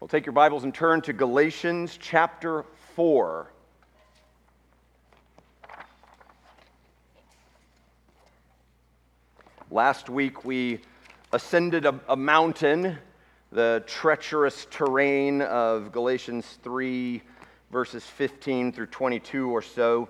Well, take your Bibles and turn to Galatians chapter 4. Last week we ascended a, a, mountain, the treacherous terrain of Galatians 3, verses 15 through 22 or so,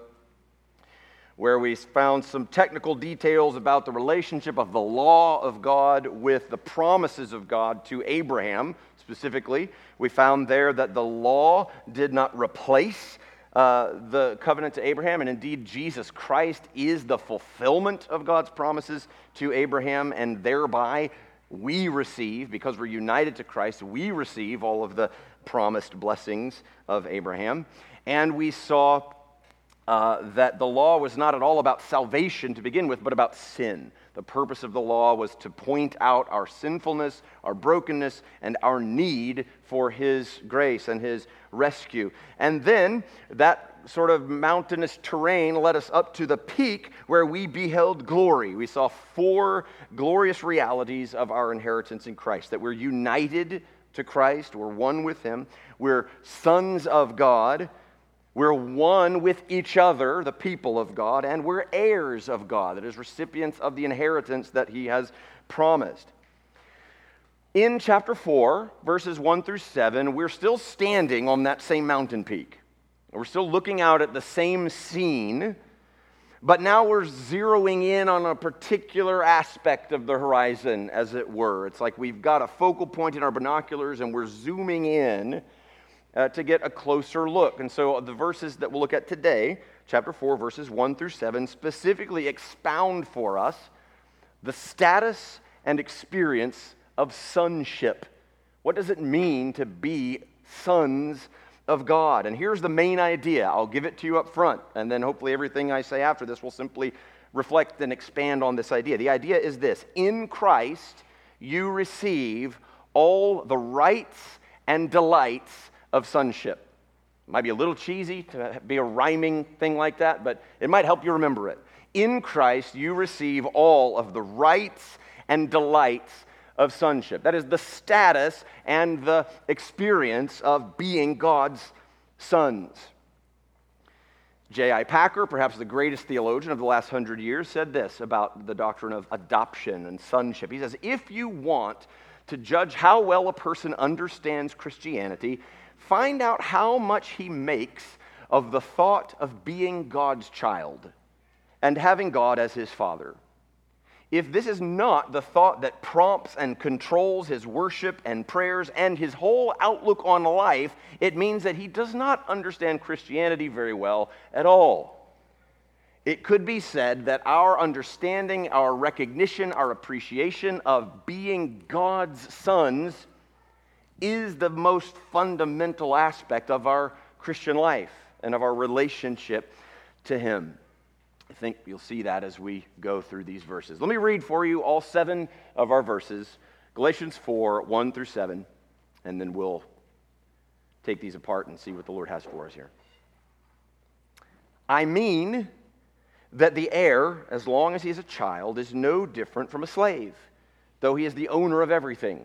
where we found some technical details about the relationship of the law of God with the promises of God to Abraham specifically. We found there that the law did not replace uh, the covenant to Abraham, and indeed, Jesus Christ is the fulfillment of God's promises to Abraham, and thereby we receive, because we're united to Christ, we receive all of the promised blessings of Abraham. And we saw uh, that the law was not at all about salvation to begin with, but about sin. The purpose of the law was to point out our sinfulness, our brokenness, and our need for His grace and His rescue. And then that sort of mountainous terrain led us up to the peak where we beheld glory. We saw four glorious realities of our inheritance in Christ that we're united to Christ, we're one with Him, we're sons of God we're one with each other, the people of God, and we're heirs of God, that is, recipients of the inheritance that He has promised. In chapter 4, verses 1 through 7, we're still standing on that same mountain peak. We're still looking out at the same scene, but now we're zeroing in on a particular aspect of the horizon, as it were. It's like we've got a focal point in our binoculars and we're zooming in uh, to get a closer look. And so the verses that we'll look at today, chapter 4, verses 1 through 7, specifically expound for us the status and experience of sonship. What does it mean to be sons of God? And here's the main idea. I'll give it to you up front, and then hopefully everything I say after this will simply reflect and expand on this idea. The idea is this In Christ, you receive all the rights and delights of sonship. It might be a little cheesy to be a rhyming thing like that, but it might help you remember it. In Christ, you receive all of the rights and delights of sonship. That is the status and the experience of being God's sons. J.I. Packer, perhaps the greatest theologian of the last hundred years, said this about the doctrine of adoption and sonship. He says, If you want to judge how well a person understands Christianity, find out how much he makes of the thought of being God's child and having God as his father. If this is not the thought that prompts and controls his worship and prayers and his whole outlook on life, it means that he does not understand Christianity very well at all. It could be said that our understanding, our recognition, our appreciation of being God's sons is the most fundamental aspect of our Christian life and of our relationship to Him. I think you'll see that as we go through these verses. Let me read for you all seven of our verses Galatians 4 1 through 7, and then we'll take these apart and see what the Lord has for us here. I mean that the heir, as long as he is a child, is no different from a slave, though he is the owner of everything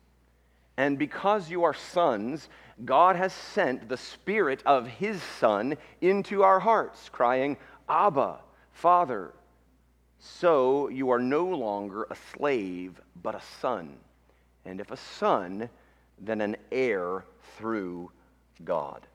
And because you are sons, God has sent the Spirit of His Son into our hearts, crying, Abba, Father. So you are no longer a slave, but a son. And if a son, then an heir through God.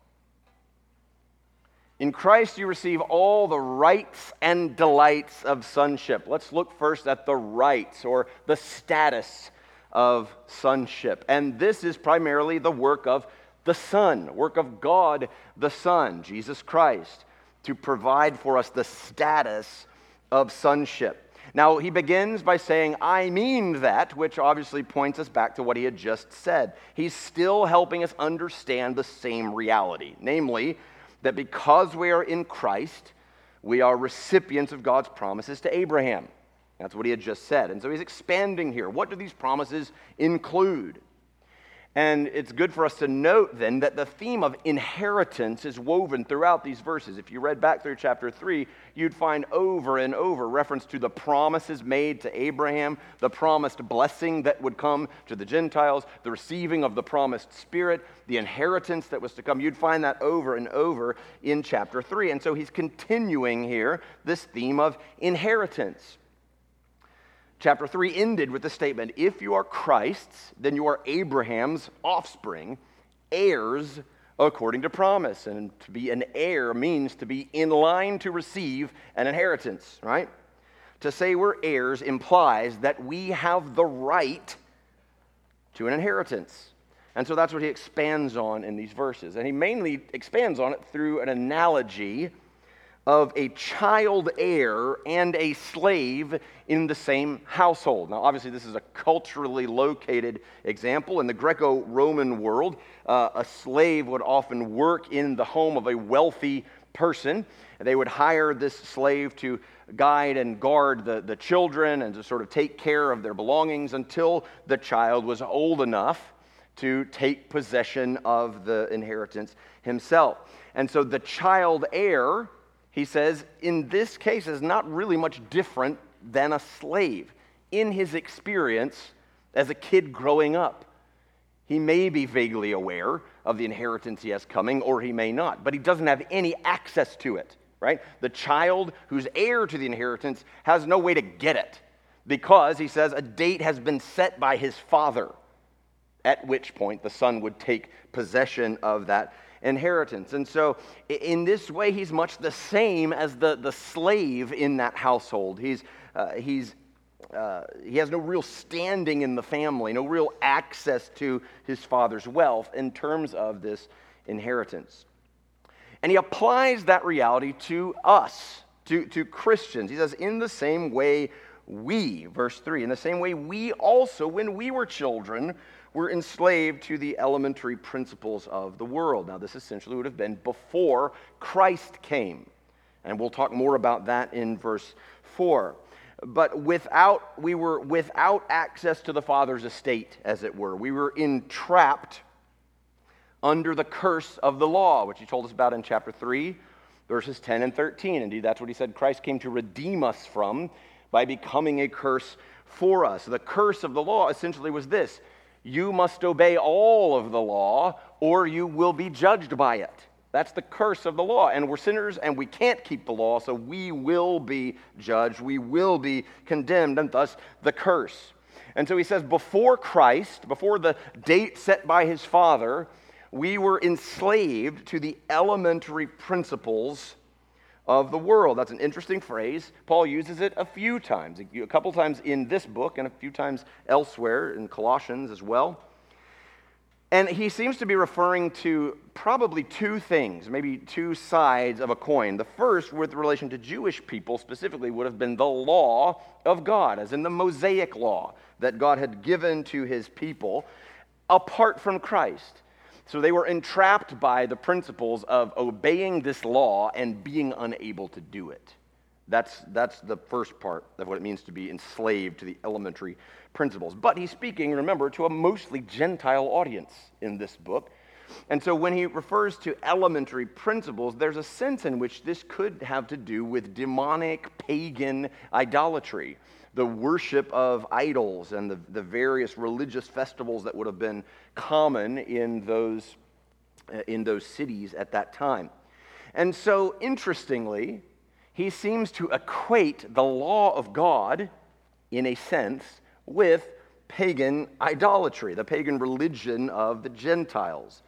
In Christ, you receive all the rights and delights of sonship. Let's look first at the rights or the status of sonship. And this is primarily the work of the Son, work of God the Son, Jesus Christ, to provide for us the status of sonship. Now, he begins by saying, I mean that, which obviously points us back to what he had just said. He's still helping us understand the same reality, namely, that because we are in Christ, we are recipients of God's promises to Abraham. That's what he had just said. And so he's expanding here. What do these promises include? And it's good for us to note then that the theme of inheritance is woven throughout these verses. If you read back through chapter 3, you'd find over and over reference to the promises made to Abraham, the promised blessing that would come to the Gentiles, the receiving of the promised Spirit, the inheritance that was to come. You'd find that over and over in chapter 3. And so he's continuing here this theme of inheritance. Chapter 3 ended with the statement If you are Christ's, then you are Abraham's offspring, heirs according to promise. And to be an heir means to be in line to receive an inheritance, right? To say we're heirs implies that we have the right to an inheritance. And so that's what he expands on in these verses. And he mainly expands on it through an analogy of a child heir and a slave in the same household. Now, obviously, this is a culturally located example. In the Greco Roman world, uh, a slave would often work in the home of a wealthy person. They would hire this slave to guide and guard the, the children and to sort of take care of their belongings until the child was old enough to take possession of the inheritance himself. And so the child heir he says, in this case, is not really much different than a slave in his experience as a kid growing up. He may be vaguely aware of the inheritance he has coming, or he may not, but he doesn't have any access to it, right? The child who's heir to the inheritance has no way to get it because, he says, a date has been set by his father, at which point the son would take possession of that inheritance. And so, in this way, he's much the same as the, the slave in that household. He's, uh, he's, uh, he has no real standing in the family, no real access to his father's wealth in terms of this inheritance. And he applies that reality to us, to, to Christians. He says, in the same way, we, verse 3, in the same way, we also, when we were children, were enslaved to the elementary principles of the world. Now, this essentially would have been before Christ came. And we'll talk more about that in verse 4. But without, we were without access to the Father's estate, as it were. We were entrapped under the curse of the law, which he told us about in chapter 3, verses 10 and 13. Indeed, that's what he said Christ came to redeem us from by becoming a curse for us. The curse of the law essentially was this you must obey all of the law or you will be judged by it. That's the curse of the law. And we're sinners and we can't keep the law, so we will be judged. We will be condemned, and thus the curse. And so he says, before Christ, before the date set by his Father, we were enslaved to the elementary principles of the world. That's an interesting phrase. Paul uses it a few times, a couple times in this book and a few times elsewhere in Colossians as well. And he seems to be referring to probably two things, maybe two sides of a coin. The first, with relation to Jewish people specifically, would have been the law of God, as in the Mosaic law that God had given to his people apart from Christ. So they were entrapped by the principles of obeying this law and being unable to do it. That's, that's the first part of what it means to be enslaved to the elementary principles. But he's speaking, remember, to a mostly Gentile audience in this book. And so when he refers to elementary principles, there's a sense in which this could have to do with demonic pagan idolatry the worship of idols and the, the various religious festivals that would have been common in those, uh, in those cities at that time. And so, interestingly, he seems to equate the law of God, in a sense, with pagan idolatry, the pagan religion of the Gentiles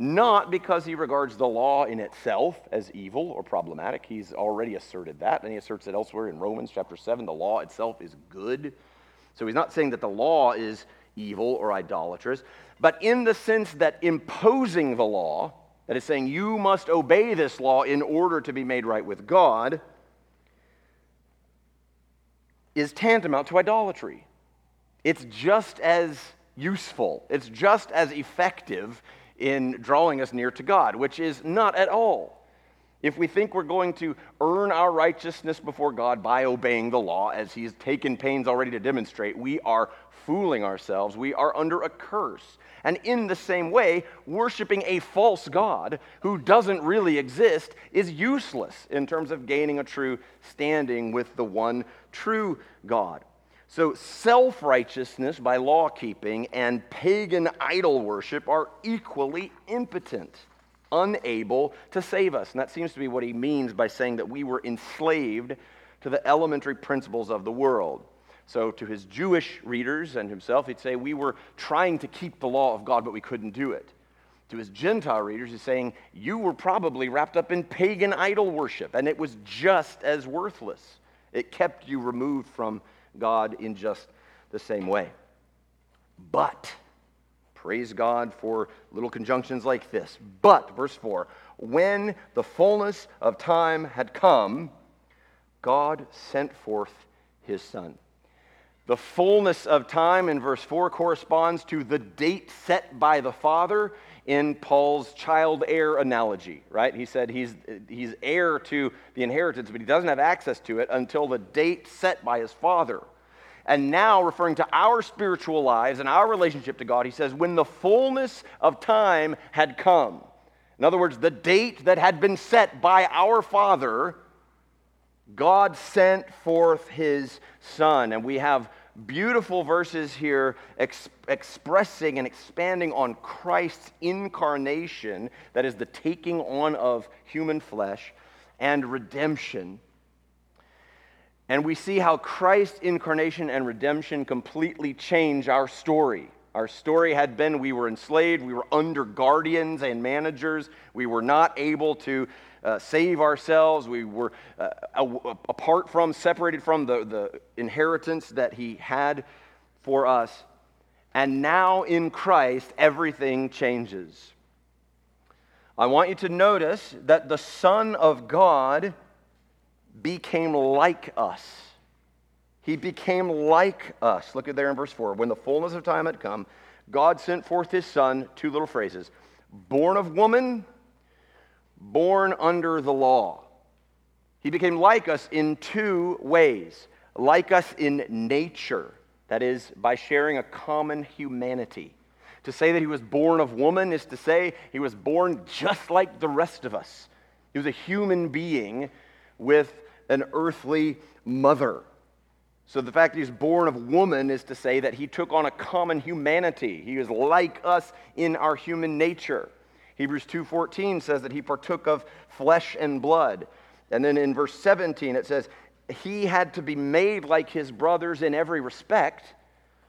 not because he regards the law in itself as evil or problematic. He's already asserted that, and he asserts it elsewhere in Romans chapter 7. The law itself is good. So he's not saying that the law is evil or idolatrous, but in the sense that imposing the law, that is saying you must obey this law in order to be made right with God, is tantamount to idolatry. It's just as useful, it's just as effective in drawing us near to God, which is not at all. If we think we're going to earn our righteousness before God by obeying the law, as He's taken pains already to demonstrate, we are fooling ourselves. We are under a curse. And in the same way, worshiping a false God who doesn't really exist is useless in terms of gaining a true standing with the one true God. So, self righteousness by law keeping and pagan idol worship are equally impotent, unable to save us. And that seems to be what he means by saying that we were enslaved to the elementary principles of the world. So, to his Jewish readers and himself, he'd say, We were trying to keep the law of God, but we couldn't do it. To his Gentile readers, he's saying, You were probably wrapped up in pagan idol worship, and it was just as worthless. It kept you removed from God in just the same way. But, praise God for little conjunctions like this. But, verse 4, when the fullness of time had come, God sent forth his son. The fullness of time in verse 4 corresponds to the date set by the Father in Paul's child heir analogy, right? He said he's, he's heir to the inheritance, but he doesn't have access to it until the date set by his Father. And now, referring to our spiritual lives and our relationship to God, he says, when the fullness of time had come. In other words, the date that had been set by our Father, God sent forth his Son. And we have beautiful verses here ex- expressing and expanding on Christ's incarnation, that is, the taking on of human flesh, and redemption. And we see how Christ's incarnation and redemption completely change our story. Our story had been we were enslaved, we were under guardians and managers, we were not able to uh, save ourselves. We were uh, apart from, separated from the, the inheritance that He had for us. And now in Christ, everything changes. I want you to notice that the Son of God became like us. He became like us. Look at there in verse 4. When the fullness of time had come, God sent forth his Son, two little phrases, born of woman born under the law. He became like us in two ways like us in nature, that is, by sharing a common humanity. To say that he was born of woman is to say he was born just like the rest of us. He was a human being with an earthly mother. So the fact that he's born of woman is to say that he took on a common humanity. He was like us in our human nature. Hebrews 2:14 says that he partook of flesh and blood. And then in verse 17 it says he had to be made like his brothers in every respect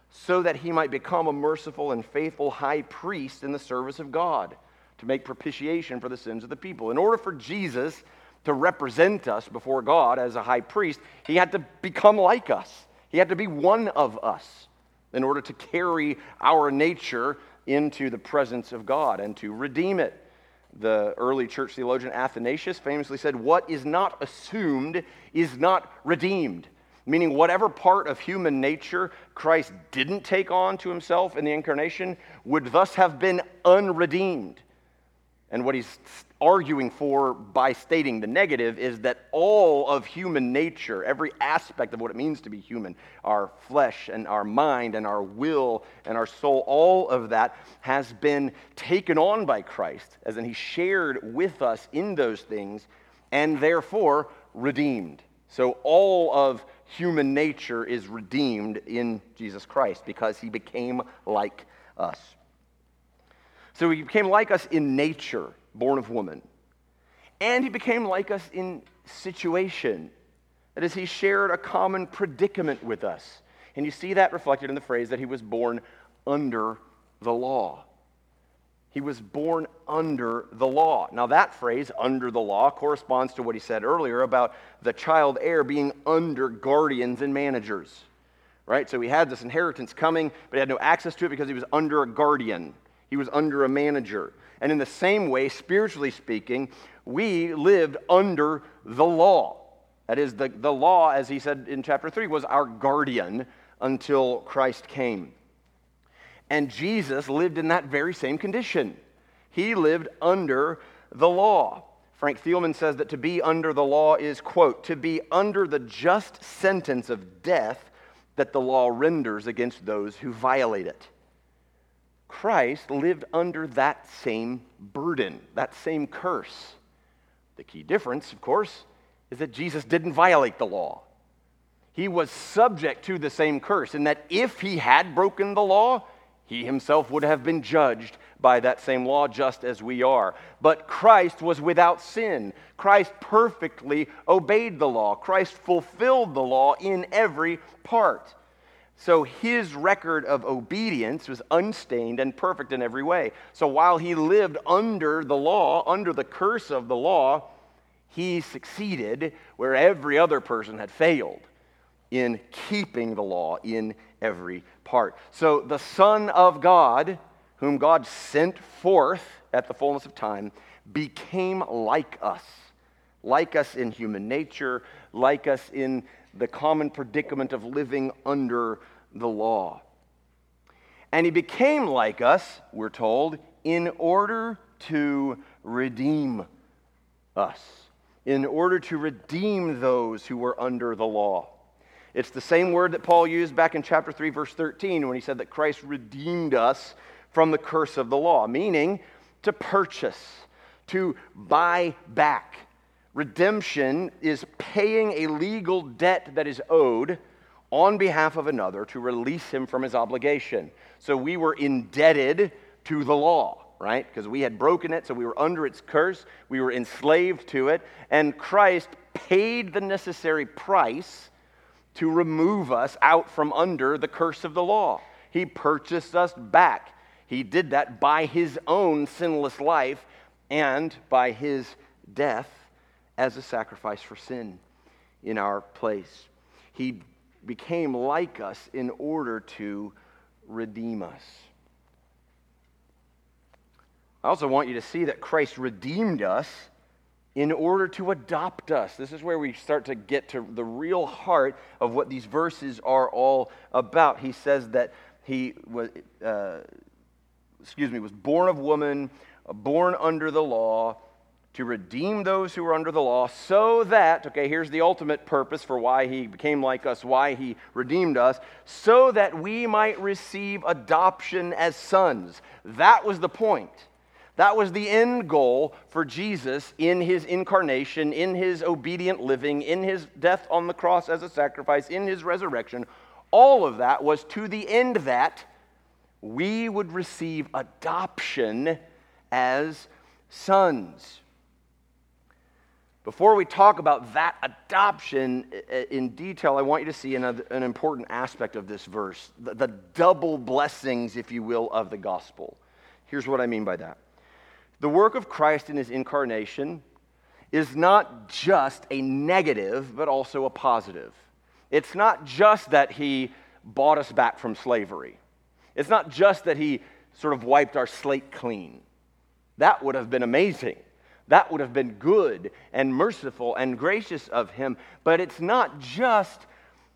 so that he might become a merciful and faithful high priest in the service of God to make propitiation for the sins of the people. In order for Jesus to represent us before God as a high priest, he had to become like us. He had to be one of us in order to carry our nature into the presence of God and to redeem it. The early church theologian Athanasius famously said, What is not assumed is not redeemed. Meaning, whatever part of human nature Christ didn't take on to himself in the incarnation would thus have been unredeemed. And what he's arguing for by stating the negative is that all of human nature, every aspect of what it means to be human, our flesh and our mind and our will and our soul, all of that has been taken on by Christ, as in he shared with us in those things and therefore redeemed. So all of human nature is redeemed in Jesus Christ because he became like us. So he became like us in nature born of woman. And he became like us in situation. That is, he shared a common predicament with us. And you see that reflected in the phrase that he was born under the law. He was born under the law. Now, that phrase, under the law, corresponds to what he said earlier about the child heir being under guardians and managers. Right? So he had this inheritance coming, but he had no access to it because he was under a guardian, he was under a manager. And in the same way, spiritually speaking, we lived under the law That is, the, the law, as he said in chapter 3, was our guardian until Christ came. And Jesus lived in that very same condition. He lived under the law. Frank Thielman says that to be under the law is, quote, to be under the just sentence of death that the law renders against those who violate it. Christ lived under that same burden, that same curse. The key difference, of course, is that Jesus didn't violate the law. He was subject to the same curse, in that if he had broken the law, he himself would have been judged by that same law just as we are. But Christ was without sin. Christ perfectly obeyed the law. Christ fulfilled the law in every part. So his record of obedience was unstained and perfect in every way. So while he lived under the law, under the curse of the law, he succeeded where every other person had failed in keeping the law in every part. So the Son of God, whom God sent forth at the fullness of time, became like us, like us in human nature, like us in the common predicament of living under the law. And he became like us, we're told, in order to redeem us, in order to redeem those who were under the law. It's the same word that Paul used back in chapter 3, verse 13, when he said that Christ redeemed us from the curse of the law, meaning to purchase, to buy back. Redemption is paying a legal debt that is owed on behalf of another to release him from his obligation. So we were indebted to the law, right? Because we had broken it, so we were under its curse, we were enslaved to it, and Christ paid the necessary price to remove us out from under the curse of the law. He purchased us back. He did that by his own sinless life and by his death as a sacrifice for sin in our place. He became like us in order to redeem us. I also want you to see that Christ redeemed us in order to adopt us. This is where we start to get to the real heart of what these verses are all about. He says that he was, uh, excuse me, was born of woman, born under the law to redeem those who are under the law, so that, okay, here's the ultimate purpose for why he became like us, why he redeemed us, so that we might receive adoption as sons. That was the point. That was the end goal for Jesus in his incarnation, in his obedient living, in his death on the cross as a sacrifice, in his resurrection. All of that was to the end that we would receive adoption as sons. Before we talk about that adoption in detail, I want you to see an important aspect of this verse the, the double blessings, if you will, of the gospel. Here's what I mean by that the work of Christ in his incarnation is not just a negative, but also a positive. It's not just that he bought us back from slavery, it's not just that he sort of wiped our slate clean. That would have been amazing. That would have been good and merciful and gracious of him. But it's not just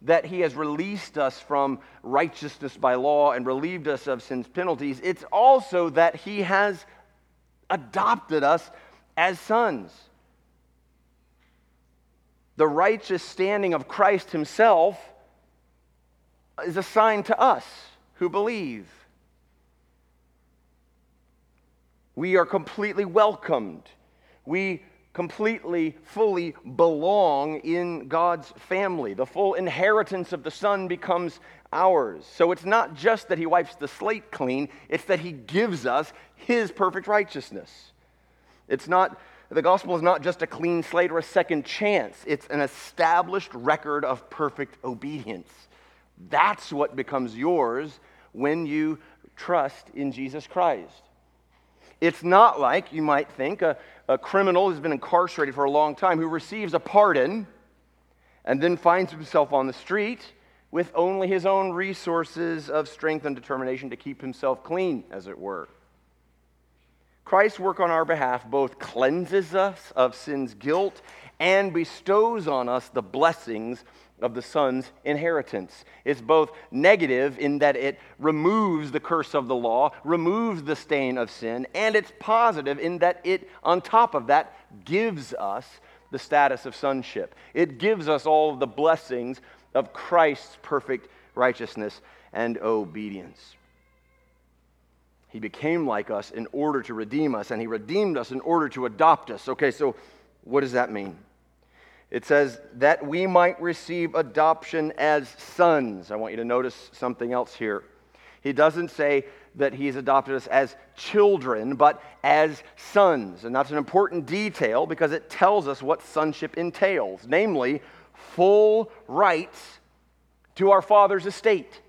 that he has released us from righteousness by law and relieved us of sin's penalties, it's also that he has adopted us as sons. The righteous standing of Christ himself is assigned to us who believe. We are completely welcomed we completely, fully belong in God's family. The full inheritance of the Son becomes ours. So it's not just that He wipes the slate clean, it's that He gives us His perfect righteousness. It's not, the gospel is not just a clean slate or a second chance, it's an established record of perfect obedience. That's what becomes yours when you trust in Jesus Christ. It's not like, you might think, a, a criminal who's been incarcerated for a long time who receives a pardon and then finds himself on the street with only his own resources of strength and determination to keep himself clean, as it were. Christ's work on our behalf both cleanses us of sin's guilt and bestows on us the blessings of the Son's inheritance. It's both negative in that it removes the curse of the law, removes the stain of sin, and it's positive in that it, on top of that, gives us the status of sonship. It gives us all of the blessings of Christ's perfect righteousness and obedience. He became like us in order to redeem us, and He redeemed us in order to adopt us. Okay, so what does that mean? It says that we might receive adoption as sons. I want you to notice something else here. He doesn't say that he's adopted us as children, but as sons. And that's an important detail because it tells us what sonship entails namely, full rights to our father's estate.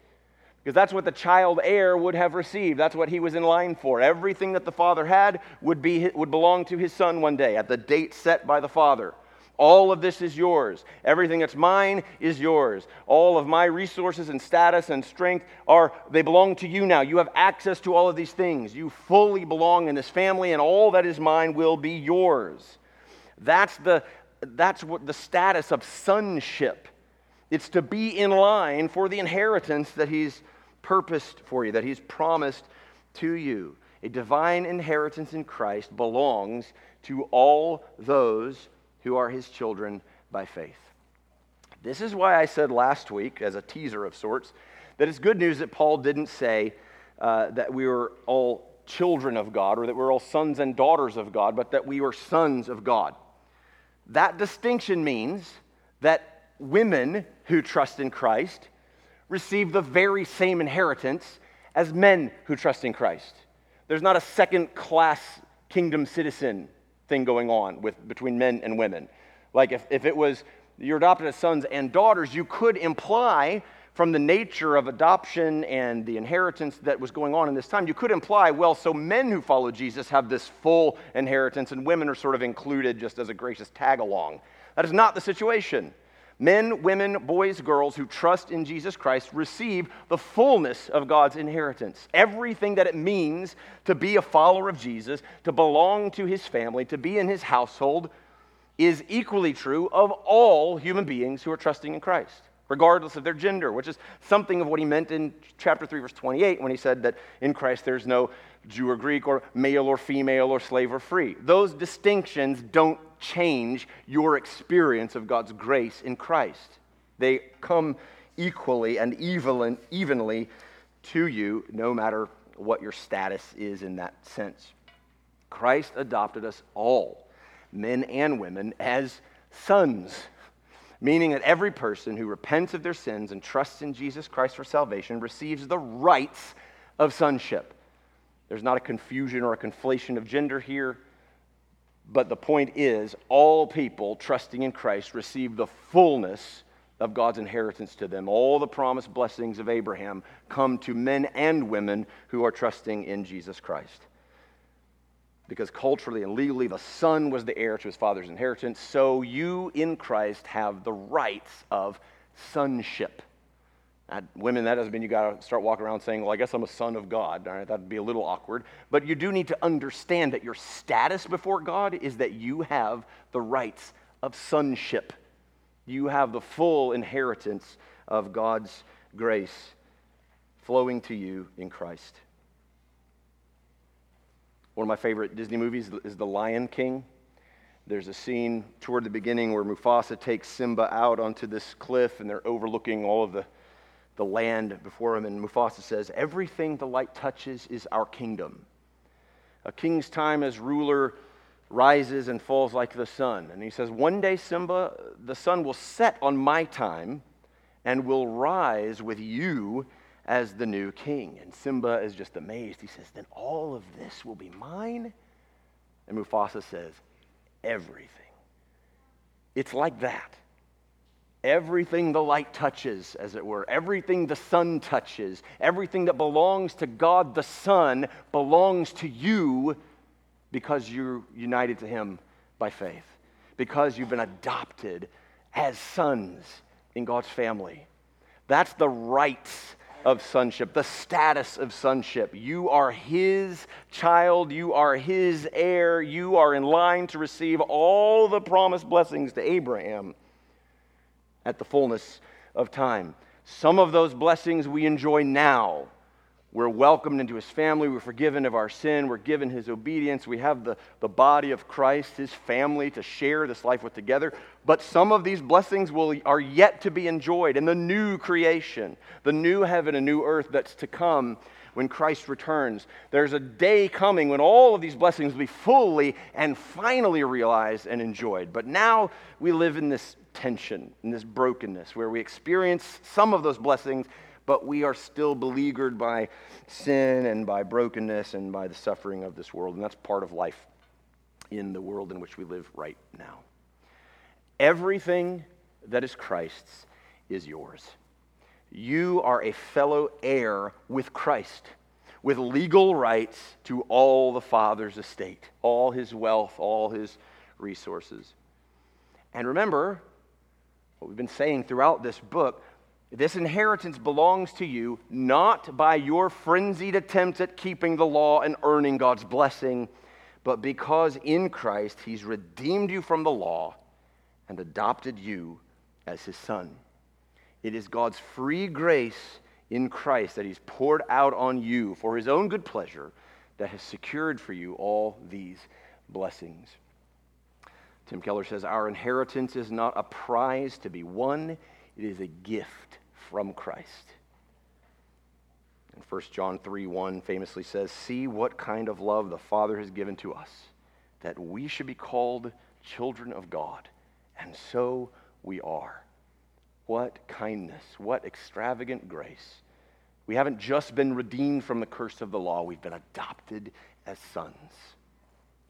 Because that's what the child heir would have received. That's what he was in line for. Everything that the father had would, be, would belong to his son one day at the date set by the father. All of this is yours. Everything that's mine is yours. All of my resources and status and strength are, they belong to you now. You have access to all of these things. You fully belong in this family, and all that is mine will be yours. That's the, that's what the status of sonship. It's to be in line for the inheritance that he's purposed for you, that he's promised to you. A divine inheritance in Christ belongs to all those who are his children by faith. This is why I said last week, as a teaser of sorts, that it's good news that Paul didn't say uh, that we were all children of God or that we're all sons and daughters of God, but that we were sons of God. That distinction means that women who trust in Christ receive the very same inheritance as men who trust in Christ. There's not a second class kingdom citizen thing going on with, between men and women. Like if, if it was you're adopted as sons and daughters, you could imply from the nature of adoption and the inheritance that was going on in this time, you could imply, well, so men who follow Jesus have this full inheritance and women are sort of included just as a gracious tag along. That is not the situation. Men, women, boys, girls who trust in Jesus Christ receive the fullness of God's inheritance. Everything that it means to be a follower of Jesus, to belong to his family, to be in his household, is equally true of all human beings who are trusting in Christ, regardless of their gender, which is something of what he meant in chapter 3, verse 28, when he said that in Christ there's no Jew or Greek, or male or female, or slave or free. Those distinctions don't change your experience of God's grace in Christ. They come equally and evenly to you, no matter what your status is in that sense. Christ adopted us all, men and women, as sons, meaning that every person who repents of their sins and trusts in Jesus Christ for salvation receives the rights of sonship. There's not a confusion or a conflation of gender here. But the point is, all people trusting in Christ receive the fullness of God's inheritance to them. All the promised blessings of Abraham come to men and women who are trusting in Jesus Christ. Because culturally and legally, the son was the heir to his father's inheritance, so you in Christ have the rights of sonship. Now, women, that doesn't mean you got to start walking around saying, Well, I guess I'm a son of God. All right, that'd be a little awkward. But you do need to understand that your status before God is that you have the rights of sonship. You have the full inheritance of God's grace flowing to you in Christ. One of my favorite Disney movies is The Lion King. There's a scene toward the beginning where Mufasa takes Simba out onto this cliff and they're overlooking all of the the land before him. And Mufasa says, Everything the light touches is our kingdom. A king's time as ruler rises and falls like the sun. And he says, One day, Simba, the sun will set on my time and will rise with you as the new king. And Simba is just amazed. He says, Then all of this will be mine? And Mufasa says, Everything. It's like that. Everything the light touches, as it were, everything the sun touches, everything that belongs to God the Son belongs to you because you're united to Him by faith, because you've been adopted as sons in God's family. That's the rights of sonship, the status of sonship. You are his child, you are his heir, you are in line to receive all the promised blessings to Abraham at the fullness of time. Some of those blessings we enjoy now we're welcomed into his family. We're forgiven of our sin. We're given his obedience. We have the, the body of Christ, his family, to share this life with together. But some of these blessings will, are yet to be enjoyed in the new creation, the new heaven and new earth that's to come when Christ returns. There's a day coming when all of these blessings will be fully and finally realized and enjoyed. But now we live in this tension, and this brokenness, where we experience some of those blessings but we are still beleaguered by sin and by brokenness and by the suffering of this world. And that's part of life in the world in which we live right now. Everything that is Christ's is yours. You are a fellow heir with Christ, with legal rights to all the Father's estate, all his wealth, all his resources. And remember, what we've been saying throughout this book this inheritance belongs to you not by your frenzied attempts at keeping the law and earning God's blessing, but because in Christ He's redeemed you from the law and adopted you as His Son. It is God's free grace in Christ that He's poured out on you for His own good pleasure that has secured for you all these blessings. Tim Keller says, Our inheritance is not a prize to be won it is a gift from Christ. And 1 John 3 1 famously says, See what kind of love the Father has given to us, that we should be called children of God. And so we are. What kindness, what extravagant grace. We haven't just been redeemed from the curse of the law, we've been adopted as sons.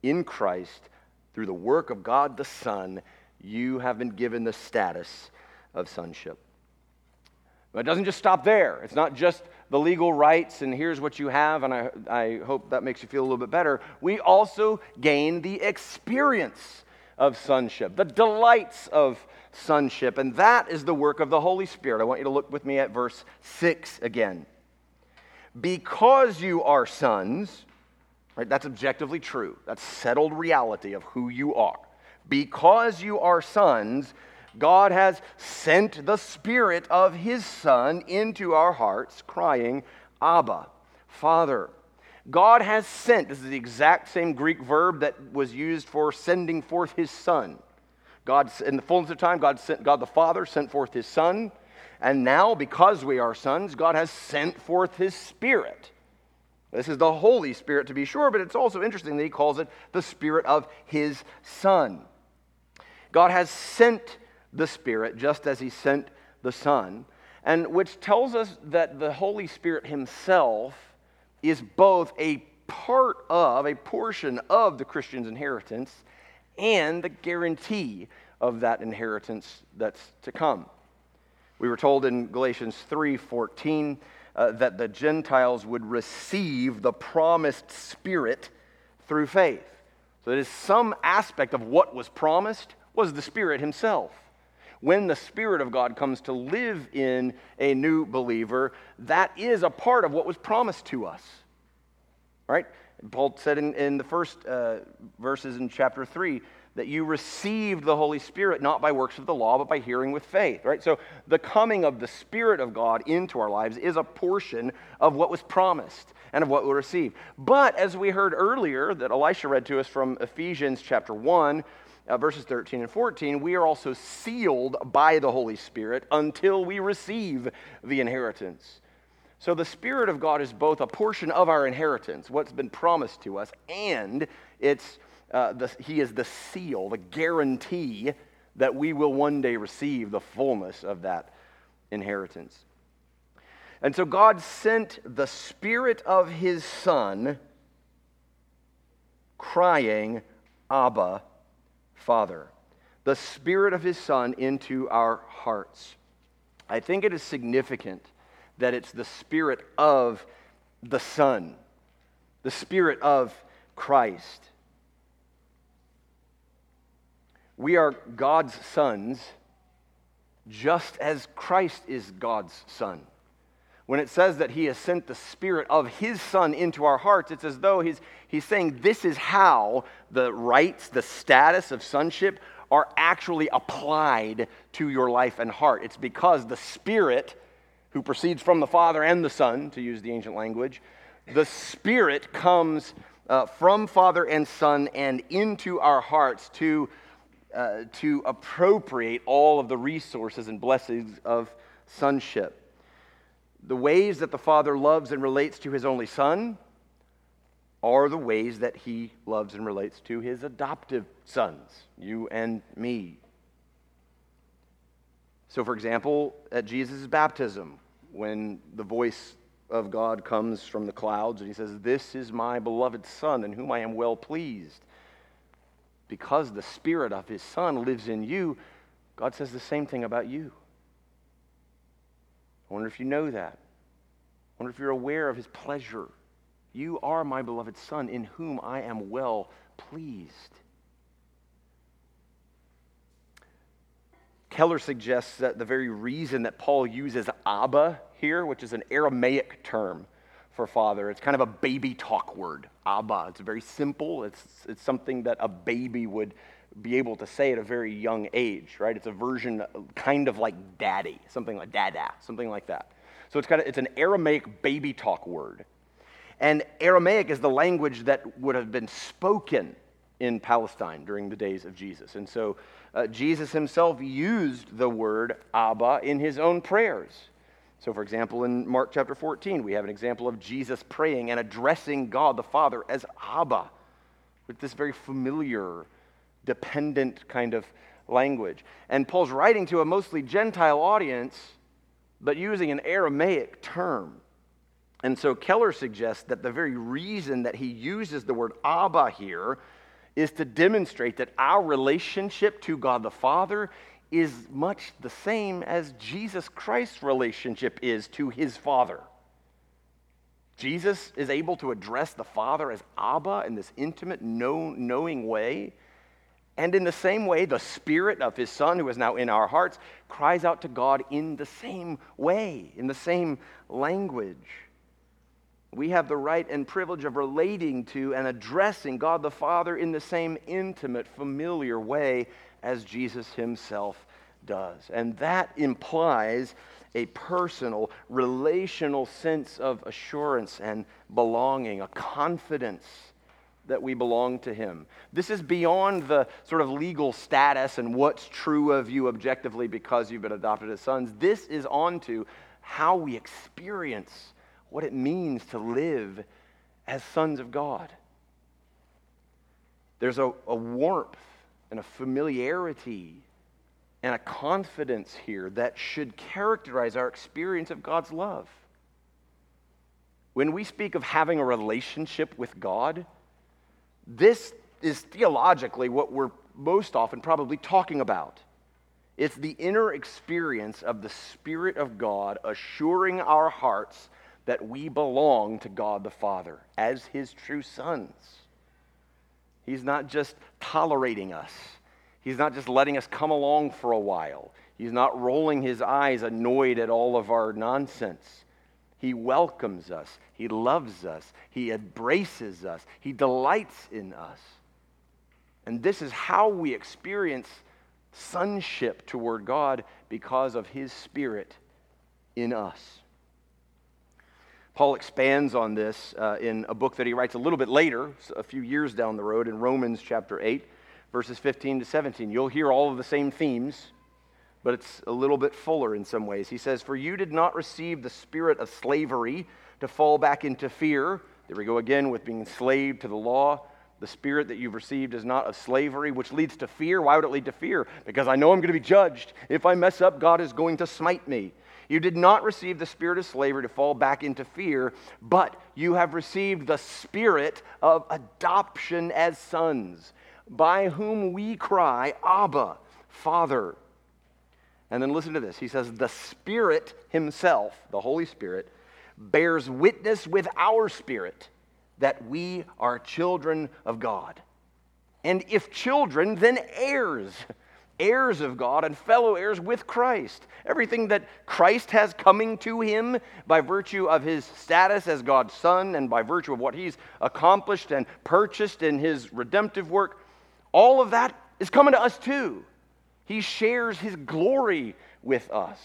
In Christ, through the work of God the Son, you have been given the status of sonship. But it doesn't just stop there. It's not just the legal rights and here's what you have, and I, I hope that makes you feel a little bit better. We also gain the experience of sonship, the delights of sonship, and that is the work of the Holy Spirit. I want you to look with me at verse 6 again. Because you are sons, right, that's objectively true. That's settled reality of who you are. Because you are sons, God has sent the Spirit of His Son into our hearts, crying, Abba, Father. God has sent, this is the exact same Greek verb that was used for sending forth His Son. God, in the fullness of time, God, sent, God the Father sent forth His Son. And now, because we are sons, God has sent forth His Spirit. This is the Holy Spirit, to be sure, but it's also interesting that He calls it the Spirit of His Son. God has sent the Spirit, just as He sent the Son, and which tells us that the Holy Spirit Himself is both a part of, a portion of the Christian's inheritance, and the guarantee of that inheritance that's to come. We were told in Galatians 3:14 uh, that the Gentiles would receive the promised Spirit through faith. So it is some aspect of what was promised was the Spirit Himself when the Spirit of God comes to live in a new believer, that is a part of what was promised to us. Right? Paul said in, in the first uh, verses in chapter 3 that you received the Holy Spirit not by works of the law, but by hearing with faith. Right? So the coming of the Spirit of God into our lives is a portion of what was promised and of what we'll receive. But as we heard earlier, that Elisha read to us from Ephesians chapter 1, uh, verses 13 and 14, we are also sealed by the Holy Spirit until we receive the inheritance. So the Spirit of God is both a portion of our inheritance, what's been promised to us, and it's, uh, the, He is the seal, the guarantee that we will one day receive the fullness of that inheritance. And so God sent the Spirit of His Son crying, Abba, Father, the Spirit of His Son into our hearts. I think it is significant that it's the Spirit of the Son, the Spirit of Christ. We are God's sons just as Christ is God's Son. When it says that he has sent the Spirit of his Son into our hearts, it's as though he's, he's saying this is how the rights, the status of sonship are actually applied to your life and heart. It's because the Spirit, who proceeds from the Father and the Son, to use the ancient language, the Spirit comes uh, from Father and Son and into our hearts to, uh, to appropriate all of the resources and blessings of sonship. The ways that the Father loves and relates to his only Son are the ways that he loves and relates to his adoptive sons, you and me. So, for example, at Jesus' baptism, when the voice of God comes from the clouds and he says, This is my beloved Son in whom I am well pleased. Because the Spirit of his Son lives in you, God says the same thing about you. I wonder if you know that. I wonder if you're aware of his pleasure. You are my beloved Son in whom I am well pleased. Keller suggests that the very reason that Paul uses Abba here, which is an Aramaic term for father, it's kind of a baby talk word, Abba. It's very simple, it's, it's something that a baby would be able to say at a very young age, right? It's a version kind of like daddy, something like dada, something like that. So it's kind of it's an Aramaic baby talk word. And Aramaic is the language that would have been spoken in Palestine during the days of Jesus. And so uh, Jesus himself used the word Abba in his own prayers. So, for example, in Mark chapter 14, we have an example of Jesus praying and addressing God the Father as Abba, with this very familiar, dependent kind of language. And Paul's writing to a mostly Gentile audience, but using an Aramaic term. And so Keller suggests that the very reason that he uses the word Abba here is to demonstrate that our relationship to God the Father is much the same as Jesus Christ's relationship is to his Father. Jesus is able to address the Father as Abba in this intimate, know, knowing way. And in the same way, the Spirit of His Son, who is now in our hearts, cries out to God in the same way, in the same language we have the right and privilege of relating to and addressing God the Father in the same intimate, familiar way as Jesus himself does. And that implies a personal, relational sense of assurance and belonging, a confidence that we belong to Him. This is beyond the sort of legal status and what's true of you objectively because you've been adopted as sons. This is onto how we experience what it means to live as sons of God. There's a, a warmth and a familiarity and a confidence here that should characterize our experience of God's love. When we speak of having a relationship with God, this is theologically what we're most often probably talking about. It's the inner experience of the Spirit of God assuring our hearts that we belong to God the Father as his true sons. He's not just tolerating us, he's not just letting us come along for a while, he's not rolling his eyes annoyed at all of our nonsense. He welcomes us, he loves us, he embraces us, he delights in us. And this is how we experience sonship toward God because of his Spirit in us. Paul expands on this uh, in a book that he writes a little bit later, a few years down the road, in Romans chapter 8, verses 15 to 17. You'll hear all of the same themes, but it's a little bit fuller in some ways. He says, For you did not receive the spirit of slavery to fall back into fear. There we go again with being enslaved to the law. The spirit that you've received is not of slavery, which leads to fear. Why would it lead to fear? Because I know I'm going to be judged. If I mess up, God is going to smite me. You did not receive the spirit of slavery to fall back into fear, but you have received the spirit of adoption as sons, by whom we cry, Abba, Father. And then listen to this. He says, The Spirit Himself, the Holy Spirit, bears witness with our spirit that we are children of God. And if children, then heirs heirs of God and fellow heirs with Christ. Everything that Christ has coming to him by virtue of his status as God's Son and by virtue of what he's accomplished and purchased in his redemptive work, all of that is coming to us too. He shares his glory with us.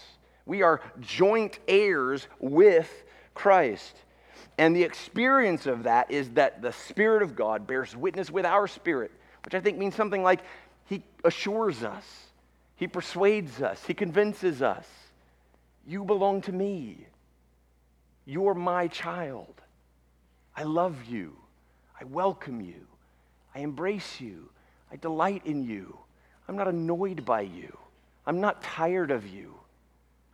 We are joint heirs with Christ. And the experience of that is that the Spirit of God bears witness with our spirit, which I think means something like He assures us, He persuades us, He convinces us. You belong to me. You're my child. I love you. I welcome you. I embrace you. I delight in you. I'm not annoyed by you. I'm not tired of you.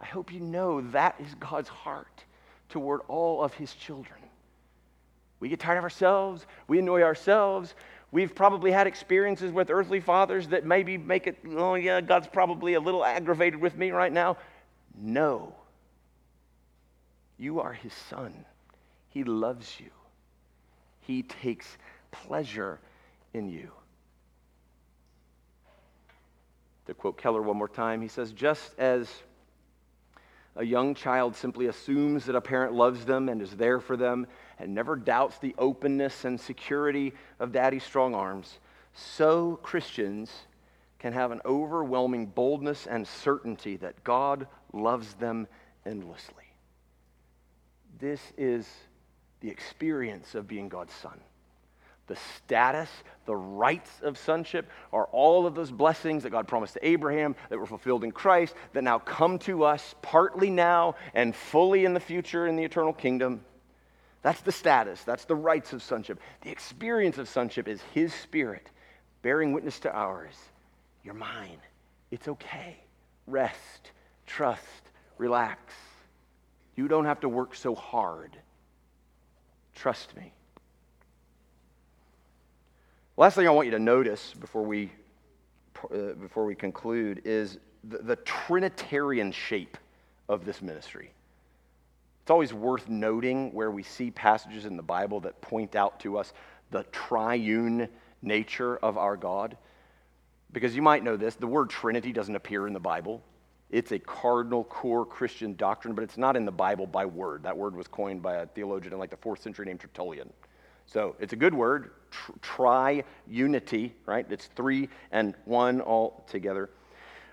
I hope you know that is God's heart toward all of his children. We get tired of ourselves, we annoy ourselves. We've probably had experiences with earthly fathers that maybe make it, oh, yeah, God's probably a little aggravated with me right now. No. You are his son. He loves you, he takes pleasure in you. To quote Keller one more time, he says, just as a young child simply assumes that a parent loves them and is there for them and never doubts the openness and security of daddy's strong arms, so Christians can have an overwhelming boldness and certainty that God loves them endlessly. This is the experience of being God's son the status, the rights of sonship are all of those blessings that God promised to Abraham that were fulfilled in Christ that now come to us partly now and fully in the future in the eternal kingdom. That's the status, that's the rights of sonship. The experience of sonship is His Spirit bearing witness to ours. You're mine. It's okay. Rest, trust, relax. You don't have to work so hard. Trust me. Last thing I want you to notice before we, uh, before we conclude is the, the Trinitarian shape of this ministry. It's always worth noting where we see passages in the Bible that point out to us the triune nature of our God. Because you might know this the word Trinity doesn't appear in the Bible. It's a cardinal core Christian doctrine, but it's not in the Bible by word. That word was coined by a theologian in like the fourth century named Tertullian. So it's a good word, tri unity, right? It's three and one all together.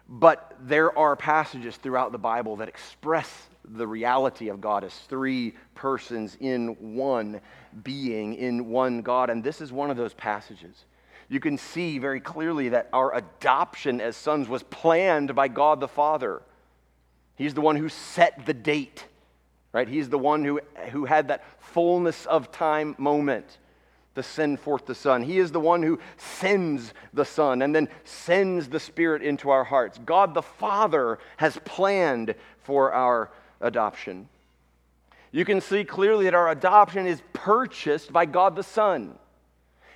But there are passages throughout the Bible that express the reality of God as three persons in one being, in one God. And this is one of those passages. You can see very clearly that our adoption as sons was planned by God the Father. He's the one who set the date, right? He's the one who, who had that fullness of time moment to send forth the Son. He is the one who sends the Son and then sends the Spirit into our hearts. God the Father has planned for our adoption. You can see clearly that our adoption is purchased by God the Son.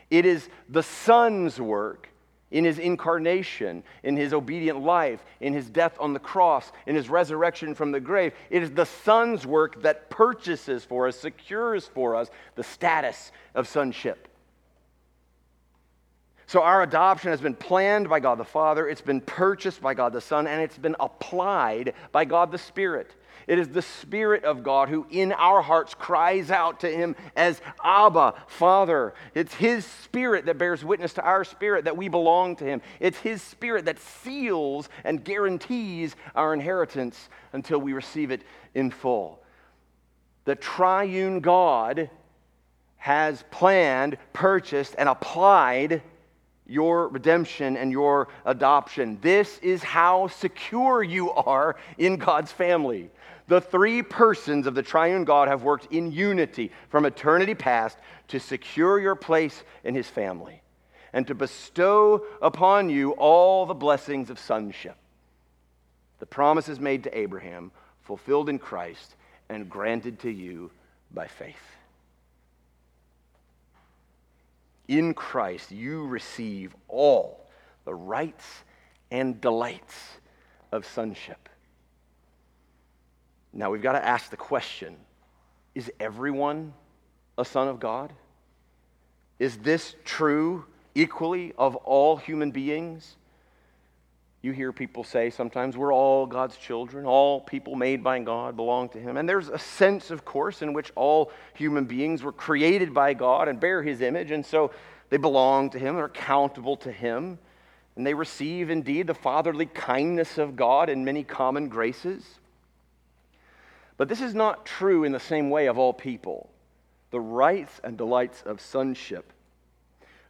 It is the Son's work in his incarnation, in his obedient life, in his death on the cross, in his resurrection from the grave. It is the Son's work that purchases for us, secures for us the status of sonship. So our adoption has been planned by God the Father, it's been purchased by God the Son, and it's been applied by God the Spirit. It is the Spirit of God who in our hearts cries out to Him as Abba, Father. It's His Spirit that bears witness to our spirit that we belong to Him. It's His Spirit that seals and guarantees our inheritance until we receive it in full. The triune God has planned, purchased, and applied your redemption and your adoption. This is how secure you are in God's family. The three persons of the triune God have worked in unity from eternity past to secure your place in his family and to bestow upon you all the blessings of sonship. The promises made to Abraham, fulfilled in Christ, and granted to you by faith. In Christ, you receive all the rights and delights of sonship. Now we've got to ask the question is everyone a son of God? Is this true equally of all human beings? You hear people say sometimes we're all God's children, all people made by God belong to Him. And there's a sense, of course, in which all human beings were created by God and bear His image, and so they belong to Him, they're accountable to Him, and they receive indeed the fatherly kindness of God and many common graces. But this is not true in the same way of all people. The rights and delights of sonship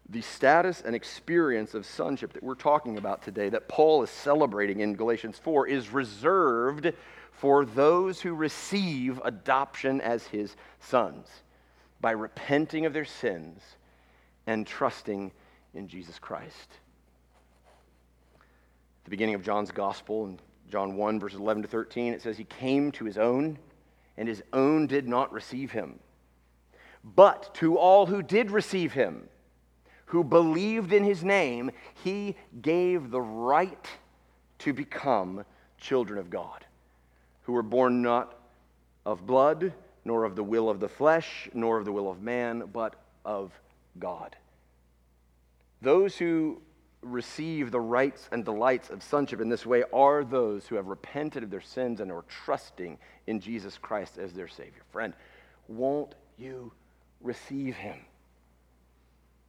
the status and experience of sonship that we're talking about today, that Paul is celebrating in Galatians 4, is reserved for those who receive adoption as his sons by repenting of their sins and trusting in Jesus Christ. At the beginning of John's gospel, in John 1, verses 11 to 13, it says, He came to his own, and his own did not receive him. But to all who did receive him, who believed in his name, he gave the right to become children of God, who were born not of blood, nor of the will of the flesh, nor of the will of man, but of God. Those who receive the rights and delights of sonship in this way are those who have repented of their sins and are trusting in Jesus Christ as their Savior. Friend, won't you receive him?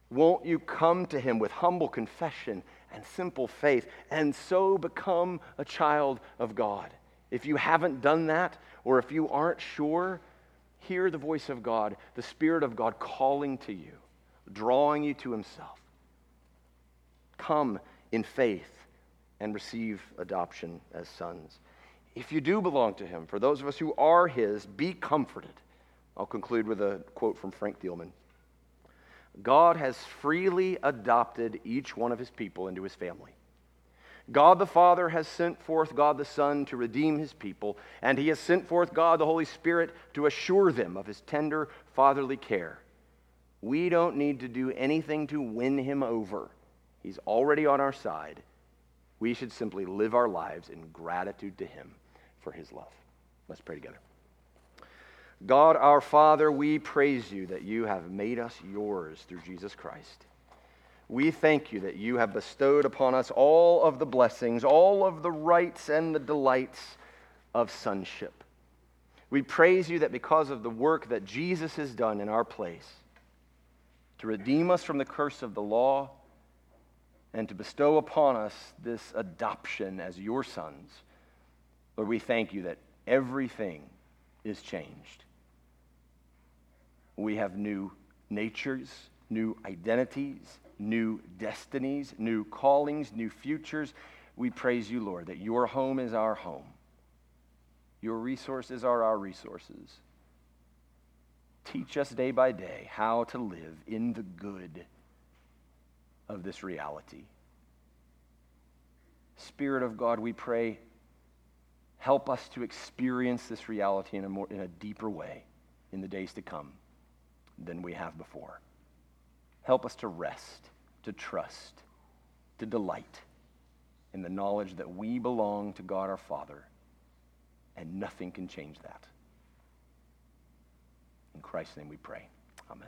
Won't you come to him with humble confession and simple faith and so become a child of God? If you haven't done that, or if you aren't sure, hear the voice of God, the Spirit of God calling to you, drawing you to himself. Come in faith and receive adoption as sons. If you do belong to him, for those of us who are his, be comforted. I'll conclude with a quote from Frank Thielman. God has freely adopted each one of his people into his family. God the Father has sent forth God the Son to redeem his people, and he has sent forth God the Holy Spirit to assure them of his tender fatherly care. We don't need to do anything to win him over. He's already on our side. We should simply live our lives in gratitude to him for his love. Let's pray together. God our Father, we praise you that you have made us yours through Jesus Christ. We thank you that you have bestowed upon us all of the blessings, all of the rights and the delights of sonship. We praise you that because of the work that Jesus has done in our place, to redeem us from the curse of the law and to bestow upon us this adoption as your sons, Lord, we thank you that everything is changed we have new natures, new identities, new destinies, new callings, new futures. We praise you, Lord, that your home is our home. Your resources are our resources. Teach us day by day how to live in the good of this reality. Spirit of God, we pray, help us to experience this reality in a, more, in a deeper way in the days to come than we have before. Help us to rest, to trust, to delight in the knowledge that we belong to God our Father, and nothing can change that. In Christ's name we pray. Amen.